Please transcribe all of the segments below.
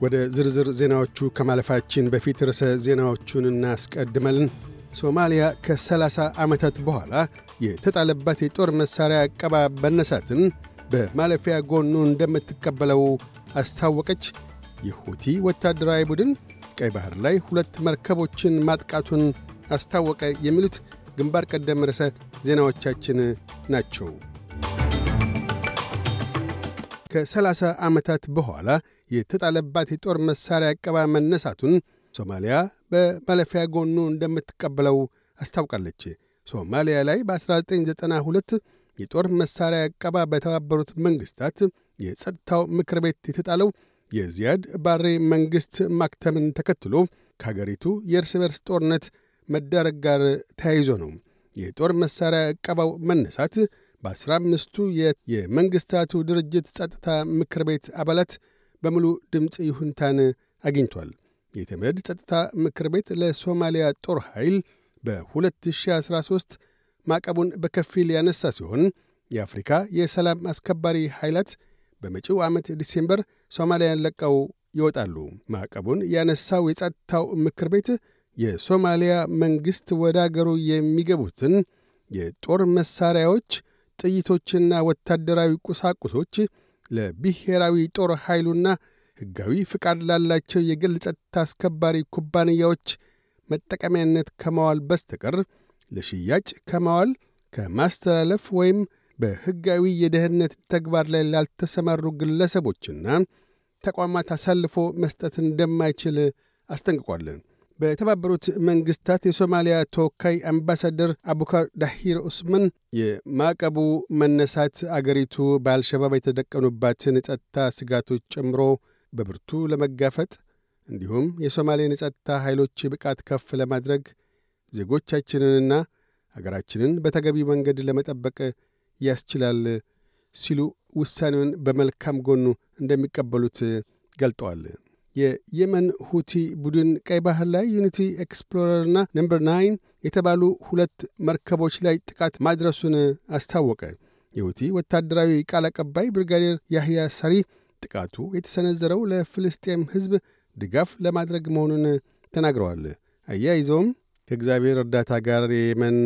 ወደ ዝርዝር ዜናዎቹ ከማለፋችን በፊት ርዕሰ ዜናዎቹን እናስቀድመልን። ሶማሊያ ከ30 ዓመታት በኋላ የተጣለባት የጦር መሣሪያ ዕቀባ መነሳትን በማለፊያ ጎኑ እንደምትቀበለው አስታወቀች። የሁቲ ወታደራዊ ቡድን ቀይ ባሕር ላይ ሁለት መርከቦችን ማጥቃቱን አስታወቀ። የሚሉት ግንባር ቀደም ርዕሰ ዜናዎቻችን ናቸው። ከ30 ዓመታት በኋላ የተጣለባት የጦር መሣሪያ ዕቀባ መነሳቱን ሶማሊያ በማለፊያ ጎኑ እንደምትቀበለው አስታውቃለች። ሶማሊያ ላይ በ1992 የጦር መሣሪያ ዕቀባ በተባበሩት መንግሥታት የጸጥታው ምክር ቤት የተጣለው የዚያድ ባሬ መንግሥት ማክተምን ተከትሎ ከአገሪቱ የእርስ በርስ ጦርነት መዳረግ ጋር ተያይዞ ነው። የጦር መሣሪያ ዕቀባው መነሳት በአስራ አምስቱ የመንግሥታቱ ድርጅት ጸጥታ ምክር ቤት አባላት በሙሉ ድምፅ ይሁንታን አግኝቷል። የተመድ ጸጥታ ምክር ቤት ለሶማሊያ ጦር ኃይል በ2013 ማዕቀቡን በከፊል ያነሳ ሲሆን የአፍሪካ የሰላም አስከባሪ ኃይላት በመጪው ዓመት ዲሴምበር ሶማሊያን ለቀው ይወጣሉ። ማዕቀቡን ያነሳው የጸጥታው ምክር ቤት የሶማሊያ መንግሥት ወደ አገሩ የሚገቡትን የጦር መሣሪያዎች፣ ጥይቶችና ወታደራዊ ቁሳቁሶች ለብሔራዊ ጦር ኃይሉና ሕጋዊ ፍቃድ ላላቸው የግል ጸጥታ አስከባሪ ኩባንያዎች መጠቀሚያነት ከማዋል በስተቀር ለሽያጭ ከማዋል ከማስተላለፍ ወይም በሕጋዊ የደህንነት ተግባር ላይ ላልተሰማሩ ግለሰቦችና ተቋማት አሳልፎ መስጠት እንደማይችል አስጠንቅቋል። በተባበሩት መንግሥታት የሶማሊያ ተወካይ አምባሳደር አቡካር ዳሂር ኡስማን የማዕቀቡ መነሳት አገሪቱ በአልሸባብ የተደቀኑባትን የጸጥታ ስጋቶች ጨምሮ በብርቱ ለመጋፈጥ እንዲሁም የሶማሌን የጸጥታ ኃይሎች ብቃት ከፍ ለማድረግ ዜጎቻችንንና አገራችንን በተገቢ መንገድ ለመጠበቅ ያስችላል ሲሉ ውሳኔውን በመልካም ጎኑ እንደሚቀበሉት ገልጠዋል። የየመን ሁቲ ቡድን ቀይ ባህር ላይ Unity Explorer ና Number Nine የተባሉ ሁለት መርከቦች ላይ ጥቃት ማድረሱን አስታወቀ። የሁቲ ወታደራዊ ቃል አቀባይ ብርጋዴር ያህያ ሳሪ ጥቃቱ የተሰነዘረው ለፍልስጤም ሕዝብ ድጋፍ ለማድረግ መሆኑን ተናግረዋል። አያይዘውም ከእግዚአብሔር እርዳታ ጋር የየመን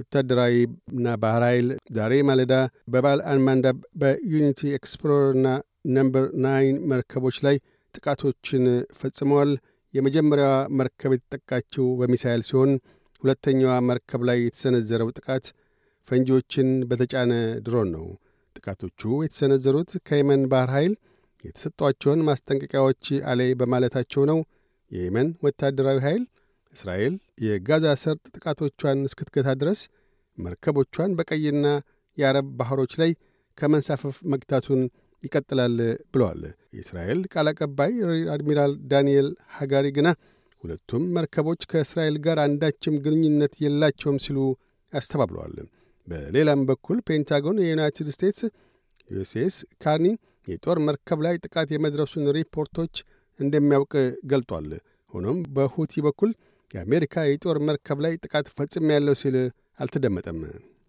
ወታደራዊና ባህር ኃይል ዛሬ ማለዳ በባብ አል ማንዳብ በ Unity Explorer ና Number Nine መርከቦች ላይ ጥቃቶችን ፈጽመዋል። የመጀመሪያዋ መርከብ የተጠቃችው በሚሳይል ሲሆን ሁለተኛዋ መርከብ ላይ የተሰነዘረው ጥቃት ፈንጂዎችን በተጫነ ድሮን ነው። ጥቃቶቹ የተሰነዘሩት ከየመን ባህር ኃይል የተሰጧቸውን ማስጠንቀቂያዎች አሌ በማለታቸው ነው። የየመን ወታደራዊ ኃይል እስራኤል የጋዛ ሰርጥ ጥቃቶቿን እስክትገታ ድረስ መርከቦቿን በቀይና የአረብ ባሕሮች ላይ ከመንሳፈፍ መግታቱን ይቀጥላል ብለዋል። የእስራኤል ቃል አቀባይ አድሚራል ዳንኤል ሐጋሪ ግና ሁለቱም መርከቦች ከእስራኤል ጋር አንዳችም ግንኙነት የላቸውም ሲሉ አስተባብለዋል። በሌላም በኩል ፔንታጎን የዩናይትድ ስቴትስ USS Carney የጦር መርከብ ላይ ጥቃት የመድረሱን ሪፖርቶች እንደሚያውቅ ገልጧል። ሆኖም በሁቲ በኩል የአሜሪካ የጦር መርከብ ላይ ጥቃት ፈጽም ያለው ሲል አልተደመጠም።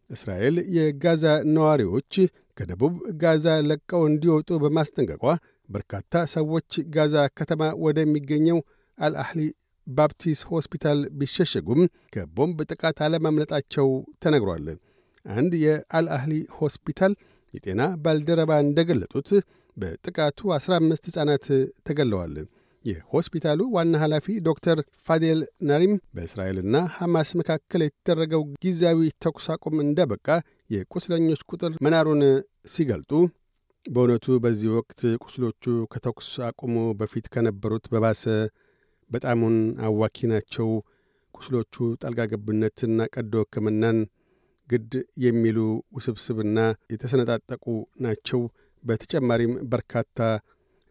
እስራኤል የጋዛ ነዋሪዎች ከደቡብ ጋዛ ለቀው እንዲወጡ በማስጠንቀቋ በርካታ ሰዎች ጋዛ ከተማ ወደሚገኘው አልአህሊ ባፕቲስት ሆስፒታል ቢሸሸጉም ከቦምብ ጥቃት አለማምለጣቸው ተነግሯል። አንድ የአልአህሊ ሆስፒታል የጤና ባልደረባ እንደገለጡት በጥቃቱ 15 ሕፃናት ተገለዋል። የሆስፒታሉ ዋና ኃላፊ ዶክተር ፋዴል ናሪም በእስራኤልና ሐማስ መካከል የተደረገው ጊዜያዊ ተኩስ አቁም እንደበቃ የቁስለኞች ቁጥር መናሩን ሲገልጡ በእውነቱ በዚህ ወቅት ቁስሎቹ ከተኩስ አቁሙ በፊት ከነበሩት በባሰ በጣሙን አዋኪ ናቸው። ቁስሎቹ ጣልቃ ገብነትና ቀዶ ሕክምናን ግድ የሚሉ ውስብስብና የተሰነጣጠቁ ናቸው። በተጨማሪም በርካታ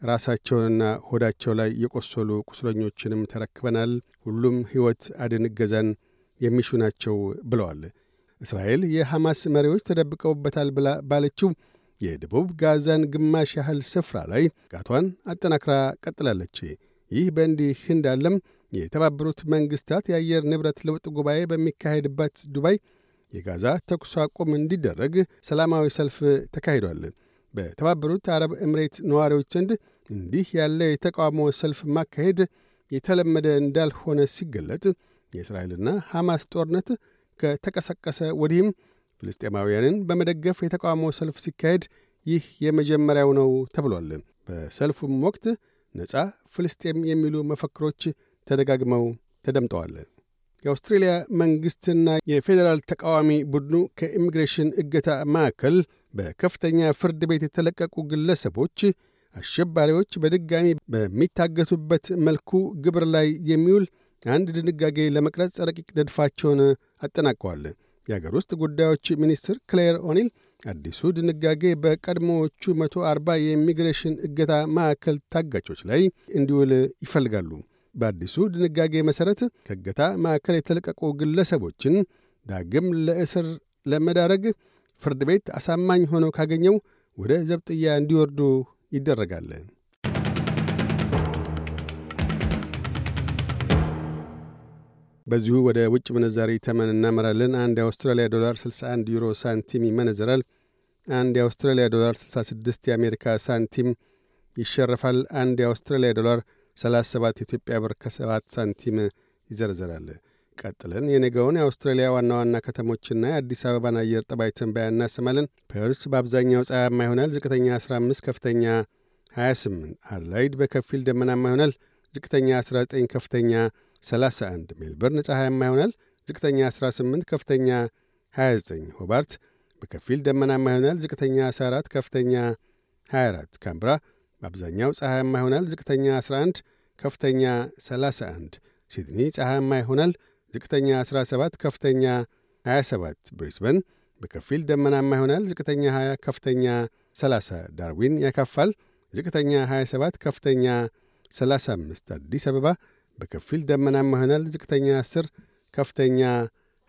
ራሳቸውንና ሆዳቸው ላይ የቆሰሉ ቁስለኞችንም ተረክበናል። ሁሉም ሕይወት አድን እገዛን የሚሹ ናቸው ብለዋል። እስራኤል የሐማስ መሪዎች ተደብቀውበታል ብላ ባለችው የደቡብ ጋዛን ግማሽ ያህል ስፍራ ላይ ጥቃቷን አጠናክራ ቀጥላለች። ይህ በእንዲህ እንዳለም የተባበሩት መንግሥታት የአየር ንብረት ለውጥ ጉባኤ በሚካሄድበት ዱባይ የጋዛ ተኩስ አቁም እንዲደረግ ሰላማዊ ሰልፍ ተካሂዷል። በተባበሩት አረብ ኤምሬት ነዋሪዎች ዘንድ እንዲህ ያለ የተቃውሞ ሰልፍ ማካሄድ የተለመደ እንዳልሆነ ሲገለጥ የእስራኤልና ሐማስ ጦርነት ከተቀሰቀሰ ወዲህም ፍልስጤማውያንን በመደገፍ የተቃውሞ ሰልፍ ሲካሄድ ይህ የመጀመሪያው ነው ተብሏል። በሰልፉም ወቅት ነፃ ፍልስጤም የሚሉ መፈክሮች ተደጋግመው ተደምጠዋል። የአውስትሬልያ መንግሥትና የፌዴራል ተቃዋሚ ቡድኑ ከኢሚግሬሽን እገታ ማዕከል በከፍተኛ ፍርድ ቤት የተለቀቁ ግለሰቦች አሸባሪዎች በድጋሚ በሚታገቱበት መልኩ ግብር ላይ የሚውል አንድ ድንጋጌ ለመቅረጽ ረቂቅ ንድፋቸውን አጠናቀዋል። የአገር ውስጥ ጉዳዮች ሚኒስትር ክሌር ኦኒል አዲሱ ድንጋጌ በቀድሞዎቹ 140 የኢሚግሬሽን እገታ ማዕከል ታጋቾች ላይ እንዲውል ይፈልጋሉ። በአዲሱ ድንጋጌ መሠረት ከእገታ ማዕከል የተለቀቁ ግለሰቦችን ዳግም ለእስር ለመዳረግ ፍርድ ቤት አሳማኝ ሆነው ካገኘው ወደ ዘብጥያ እንዲወርዱ ይደረጋል። በዚሁ ወደ ውጭ ምንዛሪ ተመን እናመራለን። አንድ የአውስትራሊያ ዶላር 61 ዩሮ ሳንቲም ይመነዘራል። አንድ የአውስትራሊያ ዶላር 66 የአሜሪካ ሳንቲም ይሸረፋል። አንድ የአውስትራሊያ ዶላር 37 የኢትዮጵያ ብር ከ7 ሳንቲም ይዘረዘራል። ቀጥለን የነገውን የአውስትራሊያ ዋና ዋና ከተሞችና የአዲስ አበባን አየር ጠባይ ትንበያ እናሰማለን። ፐርስ በአብዛኛው ፀሐያማ ይሆናል። ዝቅተኛ 15፣ ከፍተኛ 28። አድላይድ በከፊል ደመናማ ይሆናል። ዝቅተኛ 19፣ ከፍተኛ 31። ሜልበርን ፀሐያማ ይሆናል። ዝቅተኛ 18፣ ከፍተኛ 29። ሆባርት በከፊል ደመናማ ይሆናል። ዝቅተኛ 14፣ ከፍተኛ 24። ካምብራ በአብዛኛው ፀሐያማ ይሆናል። ዝቅተኛ 11፣ ከፍተኛ 31። ሲድኒ ፀሐያማ ይሆናል። ዝቅተኛ 17፣ ከፍተኛ 27። ብሪስበን በከፊል ደመናማ ይሆናል። ዝቅተኛ 20፣ ከፍተኛ 30። ዳርዊን ያካፋል። ዝቅተኛ 27፣ ከፍተኛ 35። አዲስ አበባ በከፊል ደመናማ ይሆናል። ዝቅተኛ 10፣ ከፍተኛ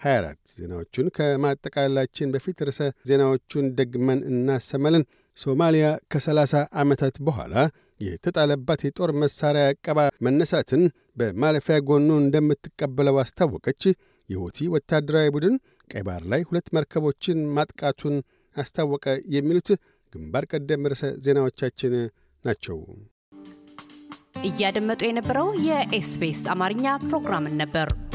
24። ዜናዎቹን ከማጠቃላችን በፊት ርዕሰ ዜናዎቹን ደግመን እናሰማለን። ሶማሊያ ከ30 ዓመታት በኋላ የተጣለባት የጦር መሣሪያ ዕቀባ መነሳትን በማለፊያ ጎኑ እንደምትቀበለው አስታወቀች። የሁቲ ወታደራዊ ቡድን ቀይ ባህር ላይ ሁለት መርከቦችን ማጥቃቱን አስታወቀ። የሚሉት ግንባር ቀደም ርዕሰ ዜናዎቻችን ናቸው። እያደመጡ የነበረው የ SBS አማርኛ ፕሮግራምን ነበር።